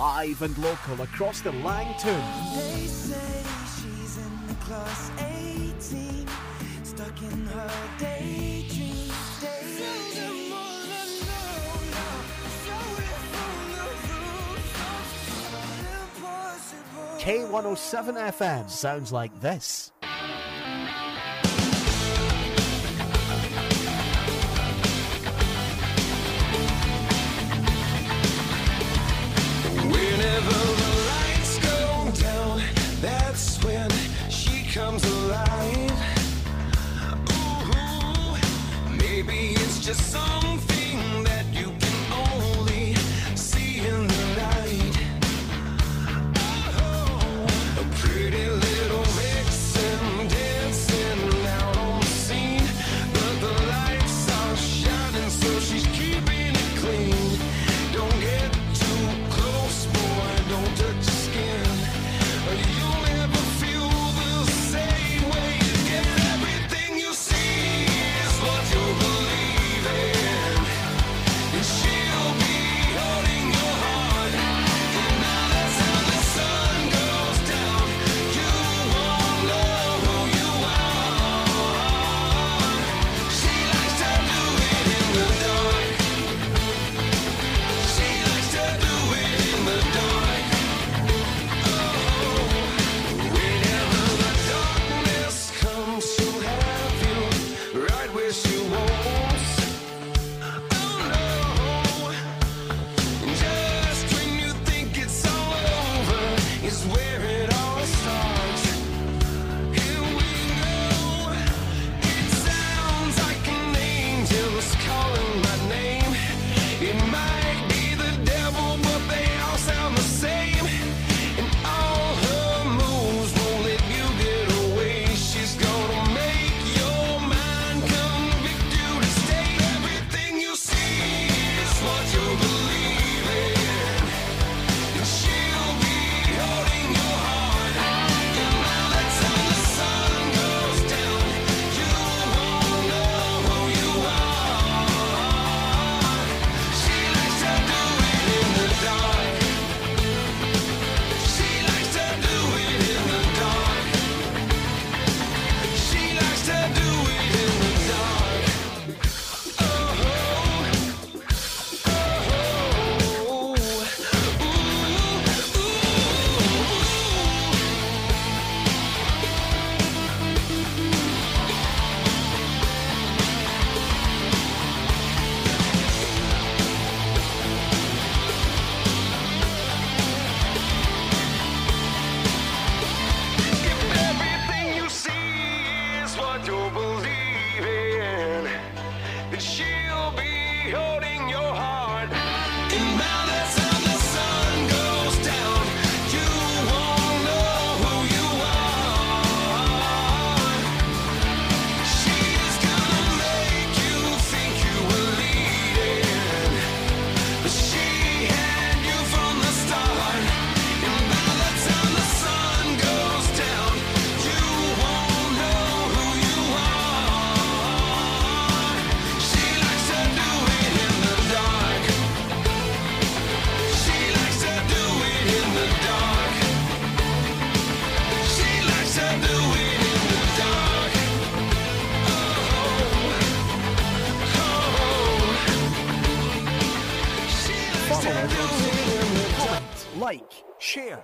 live and local across the Lang Toun. They say she's in the class 18, stuck in her daydream. K107 FM sounds like this. your song.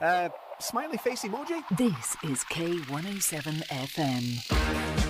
Uh, smiley face emoji? This is K107 FM.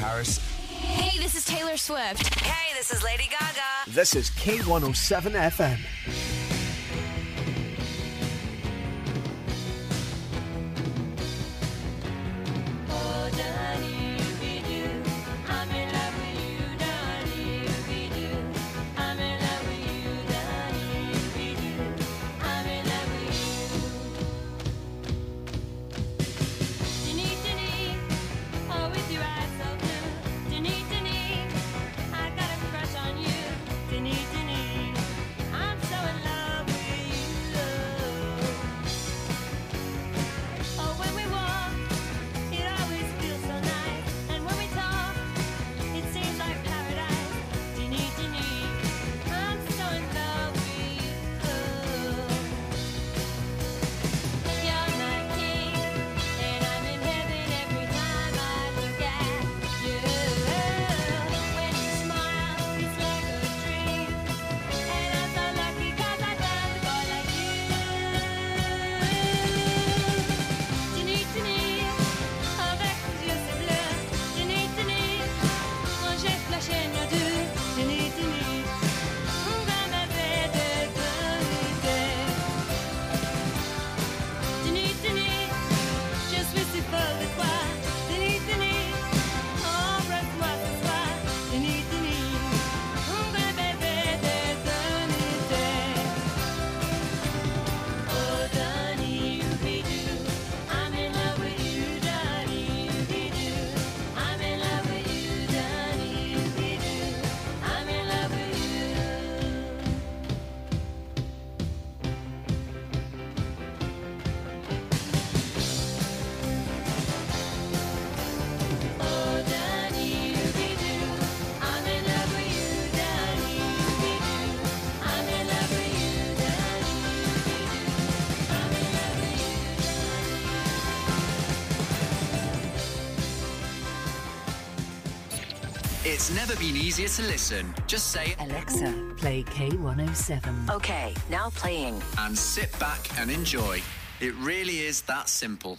Harris. Hey, this is Taylor Swift. Hey, this is Lady Gaga. This is K107 FM. It's never been easier to listen. Just say, Alexa, play K107. Okay, now playing. And sit back and enjoy. It really is that simple.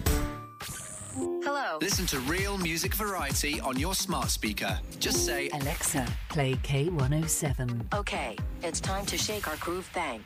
Hello. Listen to real music variety on your smart speaker. Just say, Alexa, play K107. Okay, it's time to shake our groove thing.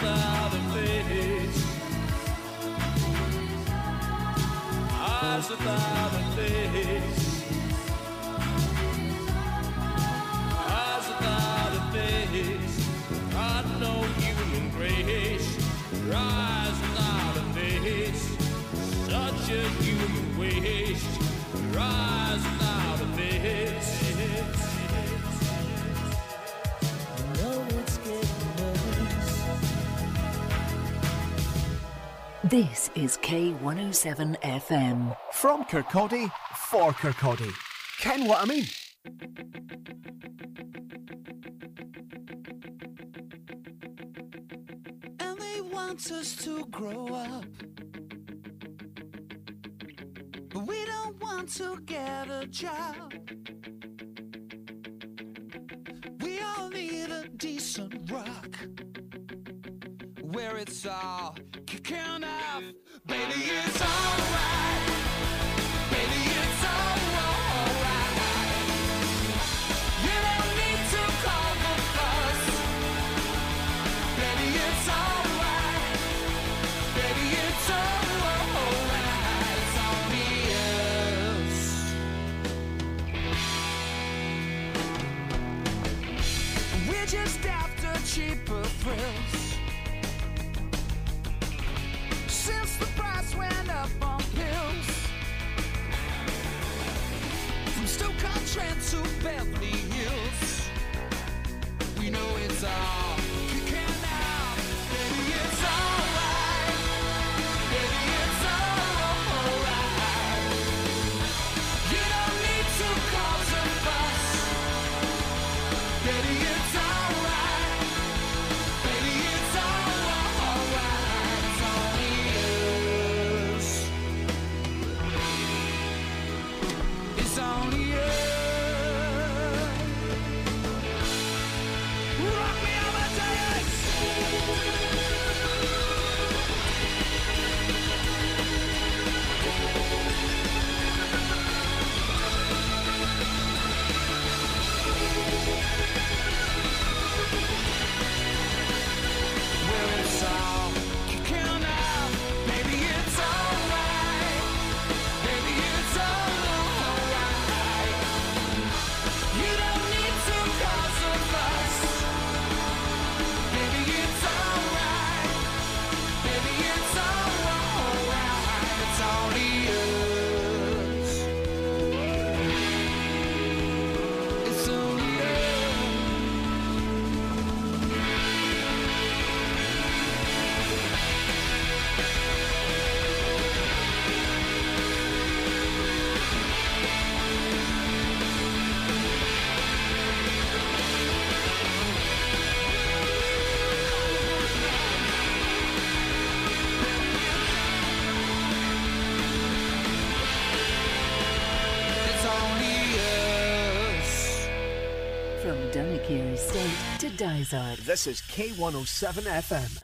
without a face. Eyes without a face. Eyes without a face. Not no human grace. Your eyes without a face. Such a human waste. Your eyes This is K107 FM. From Kirkcaldy, for Kirkcaldy. Ken what I mean? And they want us to grow up. But we don't want to get a job. We all need a decent rock where it's all kicking off. Baby, it's alright. Baby, it's alright. You don't need to call the bus. Baby, it's alright. Baby, it's alright. It's obvious. We're just after cheaper thrills. tramp to Beverly Hills. We know it's all. This is K107 FM.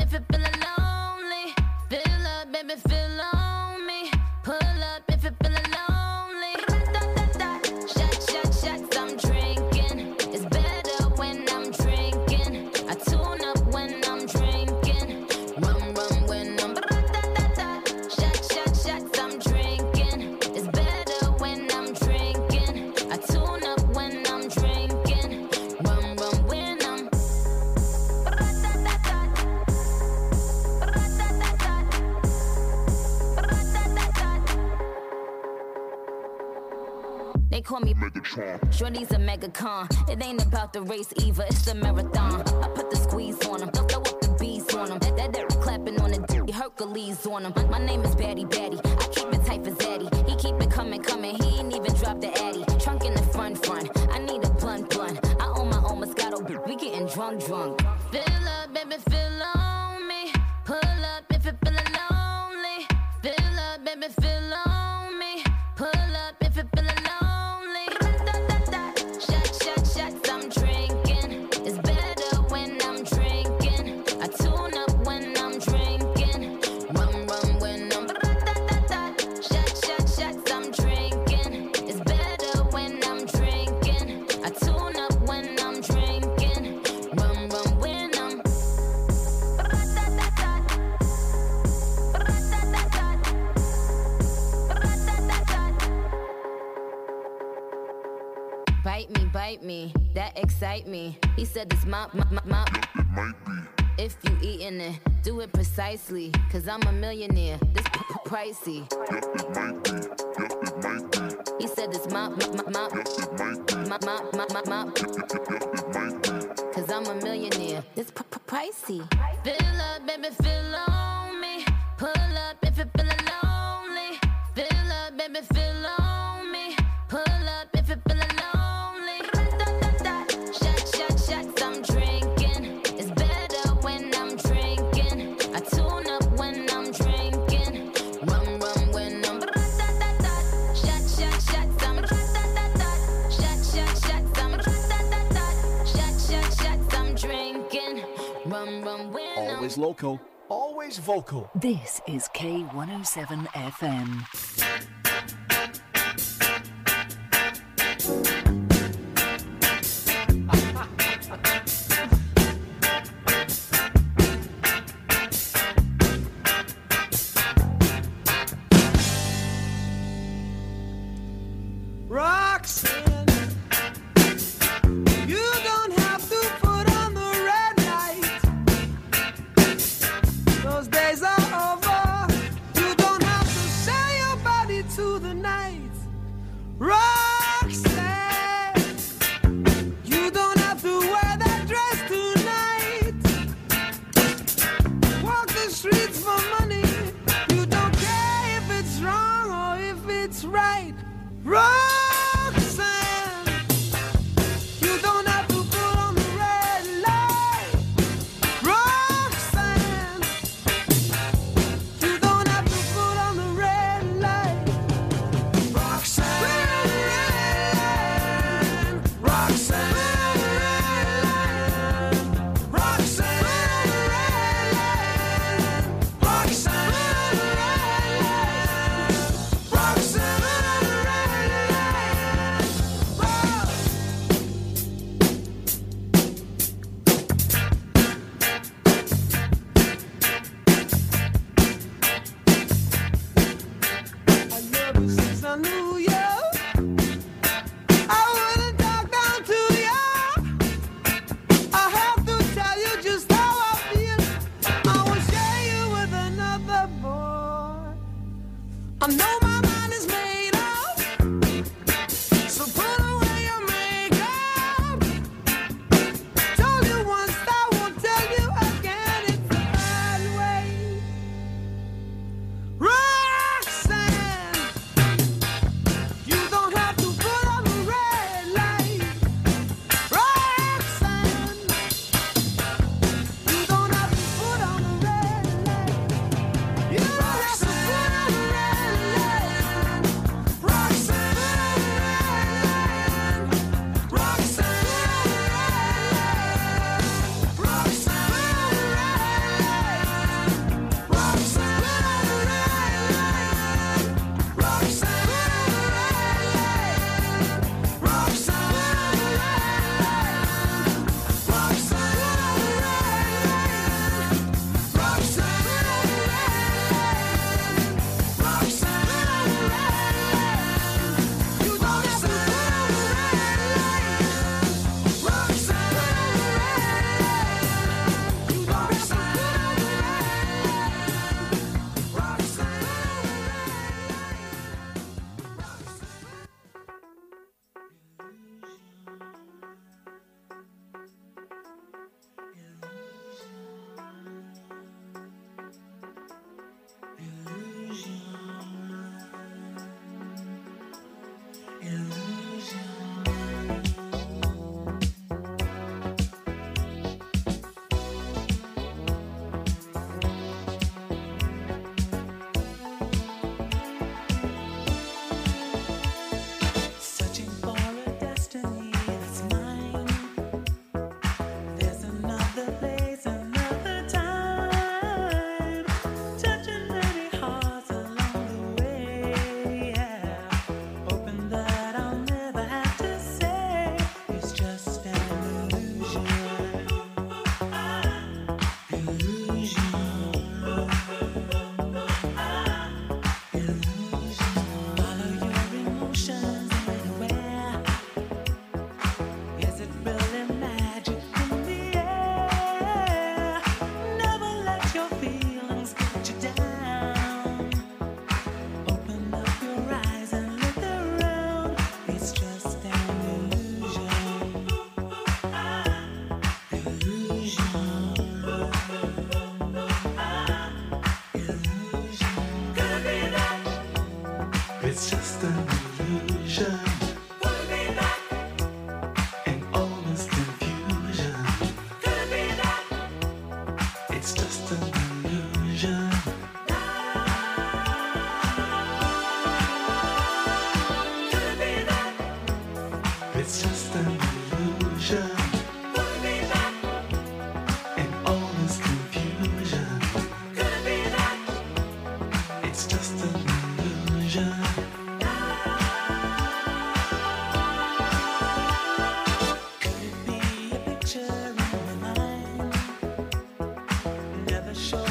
call me Megatron. Shorty's a megacon. It ain't about the race either, it's a marathon. I put the squeeze on them, throw up the bees on them. That, that, that clapping on the d- Hercules on them. My name is Batty Batty. I keep it tight for Zaddy. He keep it coming, coming. He ain't even dropped the Addy. Trunk in the front, front. I need a blunt, blunt. I own my own Moscato. b- We getting drunk, drunk. Fill up, baby, fill on excite me, that excite me. He said this mop, mop, mop." my. It might be. If you eating it, do it precisely. Cause I'm a millionaire, this p- p- pricey. It might be. It might be. He said this mop, mop, mop, mop. It might be. My, my, my, my, my. It might be. Cause I'm a millionaire, this p- p- pricey. Fill up, baby, fill up. Always local, always vocal. This is K107 FM. show.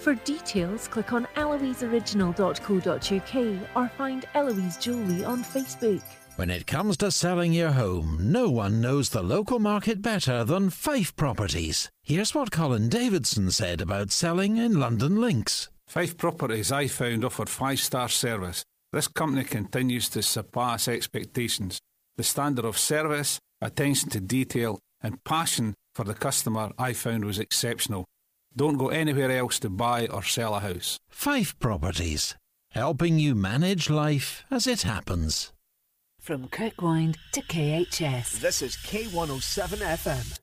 For details, click on eloiseoriginal.co.uk or find Eloise Jewellery on Facebook. When it comes to selling your home, no one knows the local market better than Fife Properties. Here's what Colin Davidson said about selling in London Links. Fife Properties I found offered five star service. This company continues to surpass expectations. The standard of service, attention to detail, and passion for the customer I found was exceptional. Don't go anywhere else to buy or sell a house. Fife Properties, helping you manage life as it happens. From Kirkwind to KHS. This is K107 FM.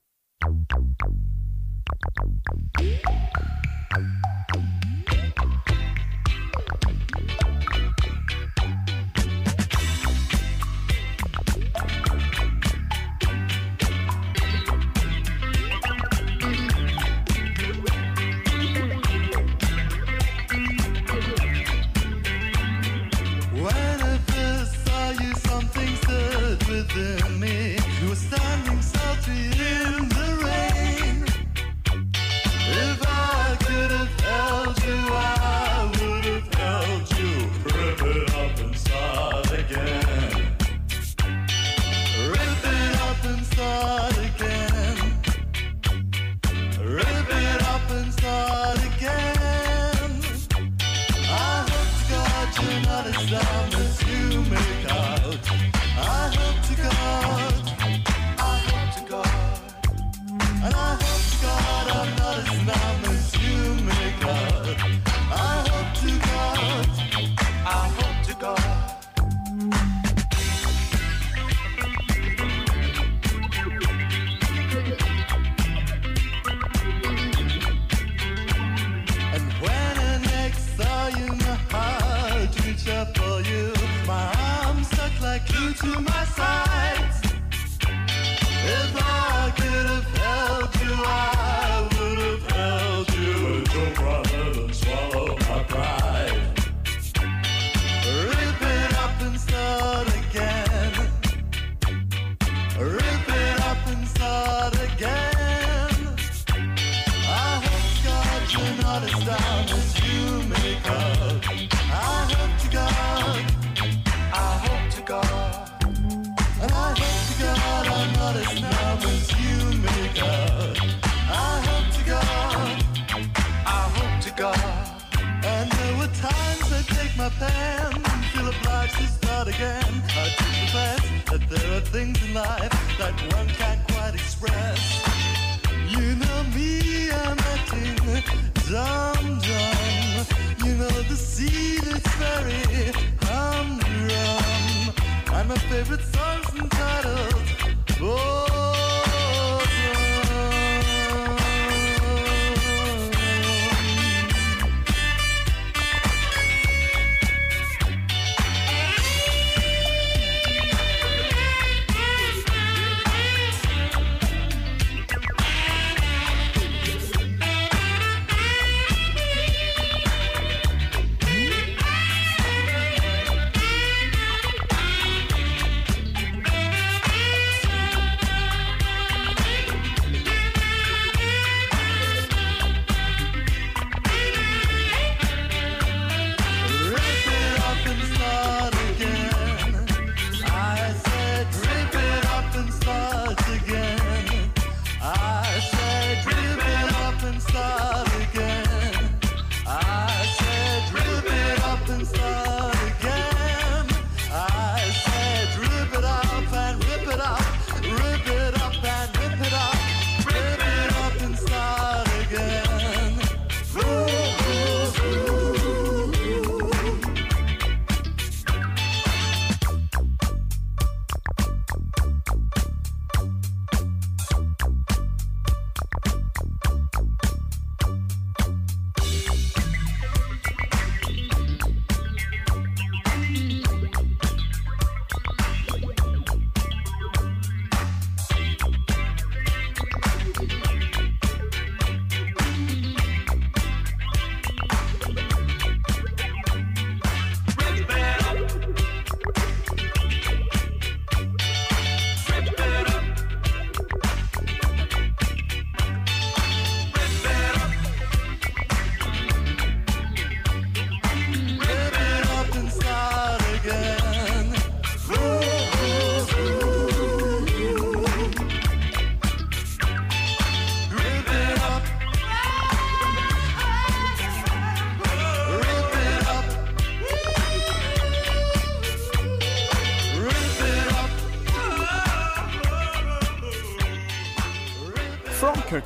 God you're like glue life that one can't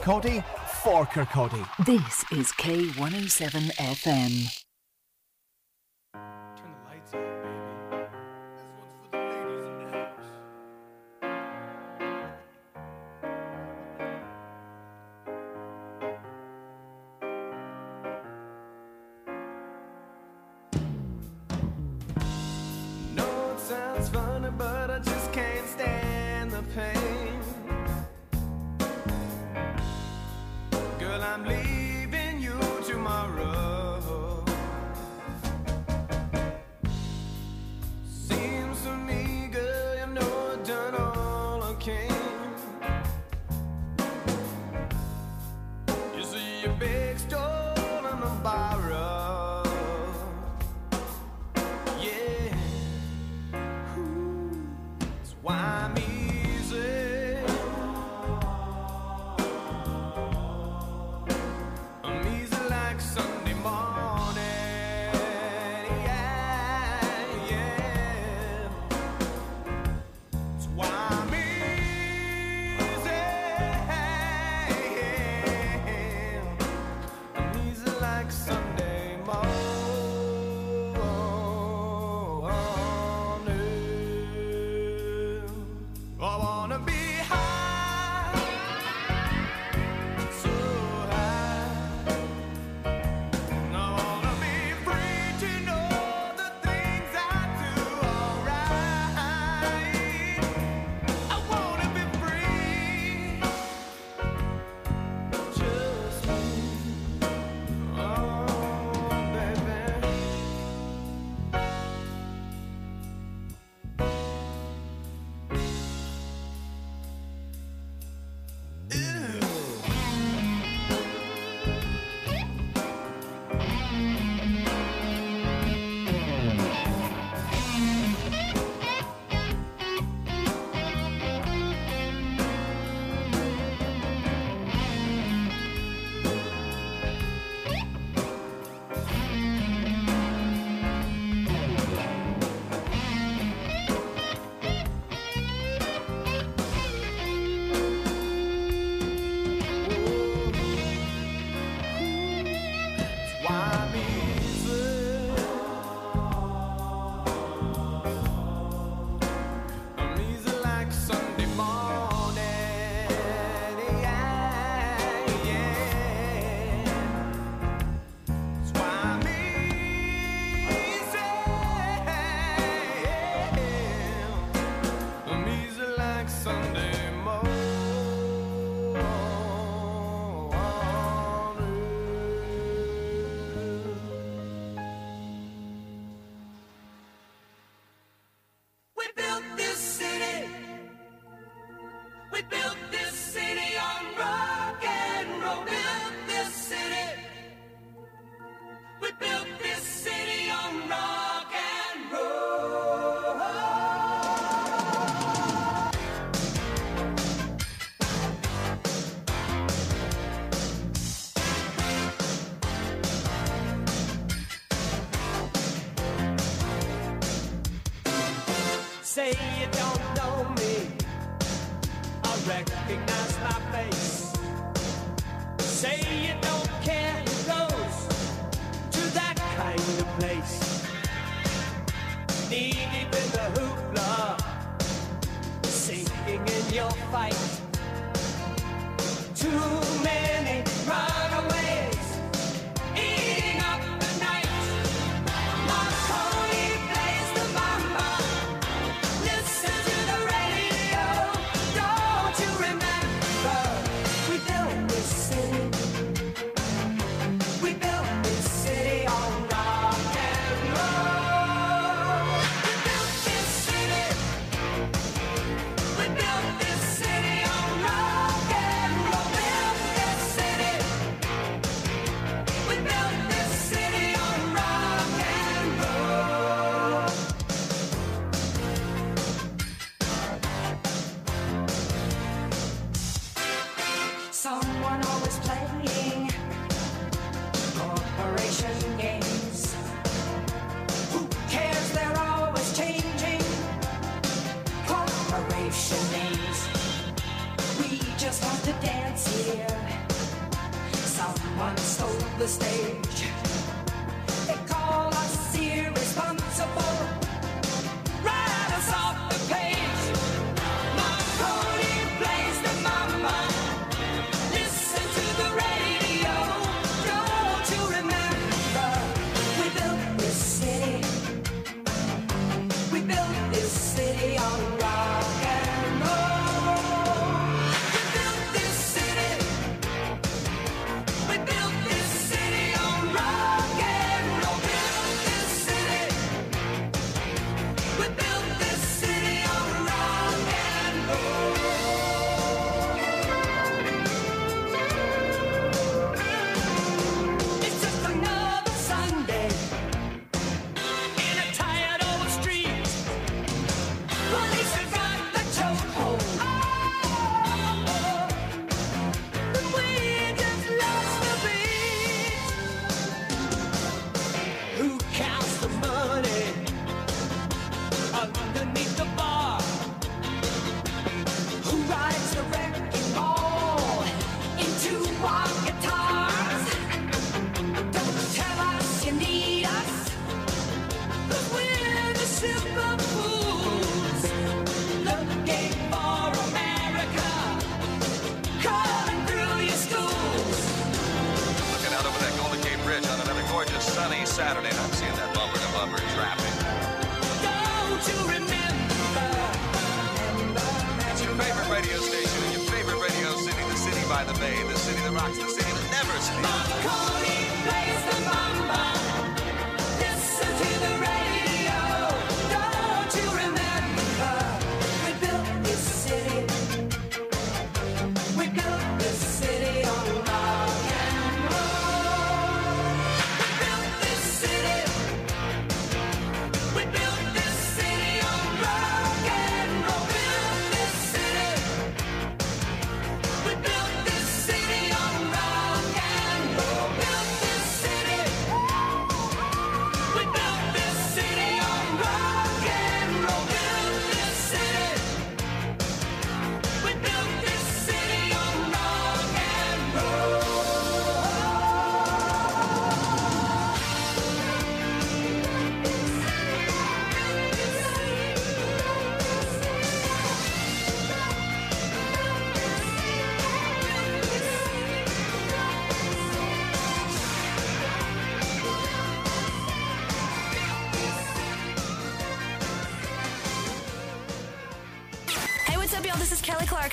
Kirkcaldy, for Kirkcaldy. This is K107 FM. Say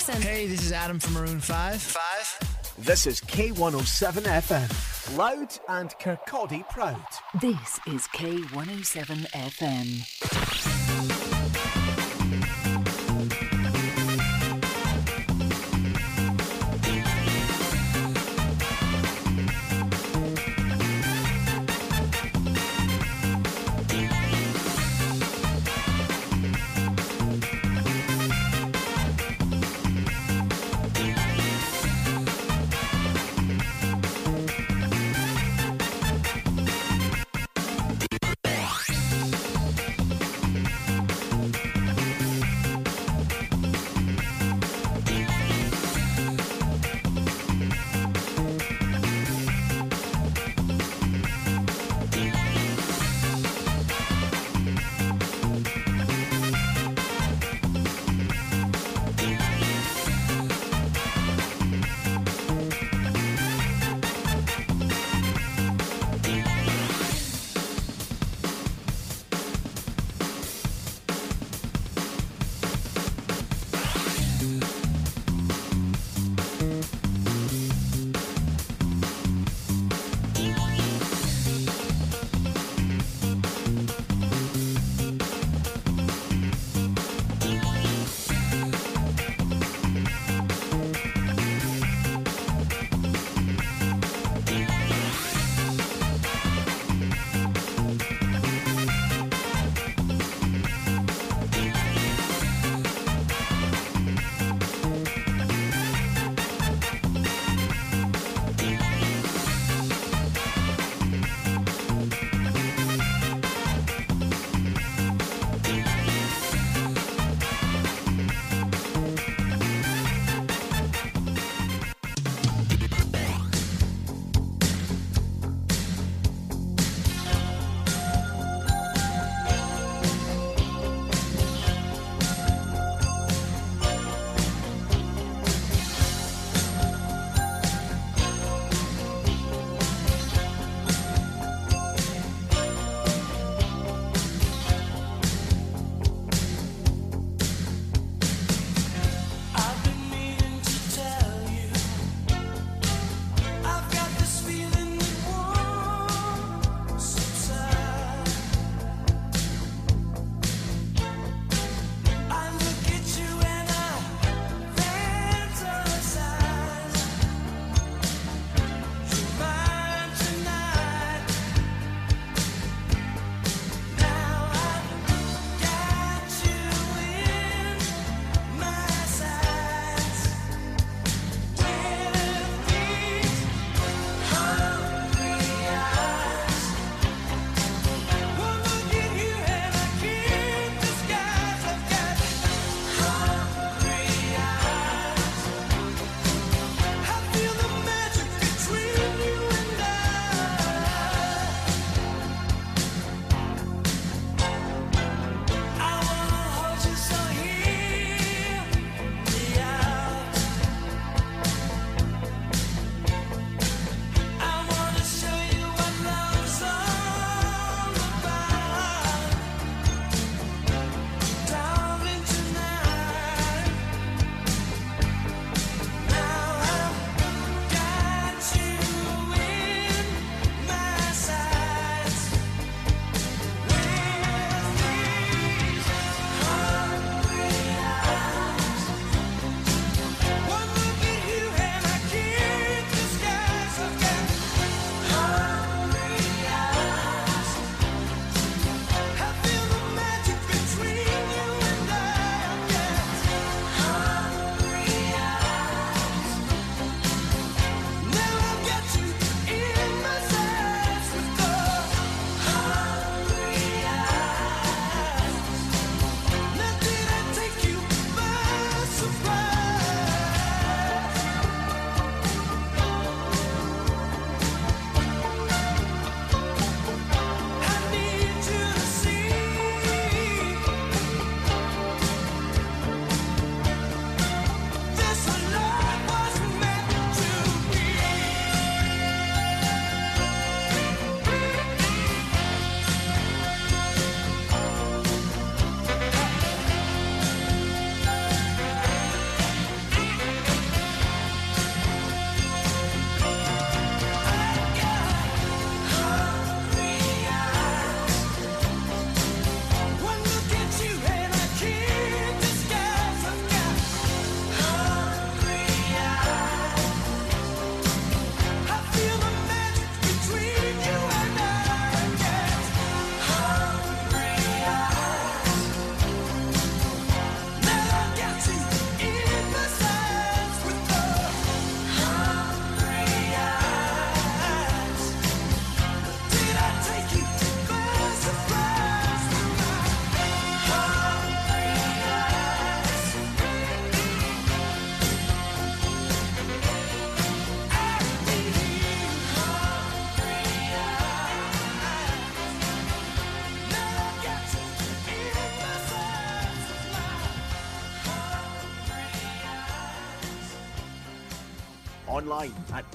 Jackson. Hey, this is Adam from Maroon 5. 5. This is K107 FM. Loud and Kirkcaldy proud. This is K107 FM.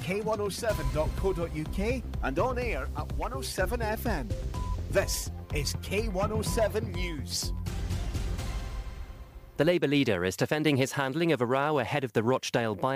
k107.co.uk and on air at 107 FM. This is K107 News. The Labour leader is defending his handling of a row ahead of the Rochdale by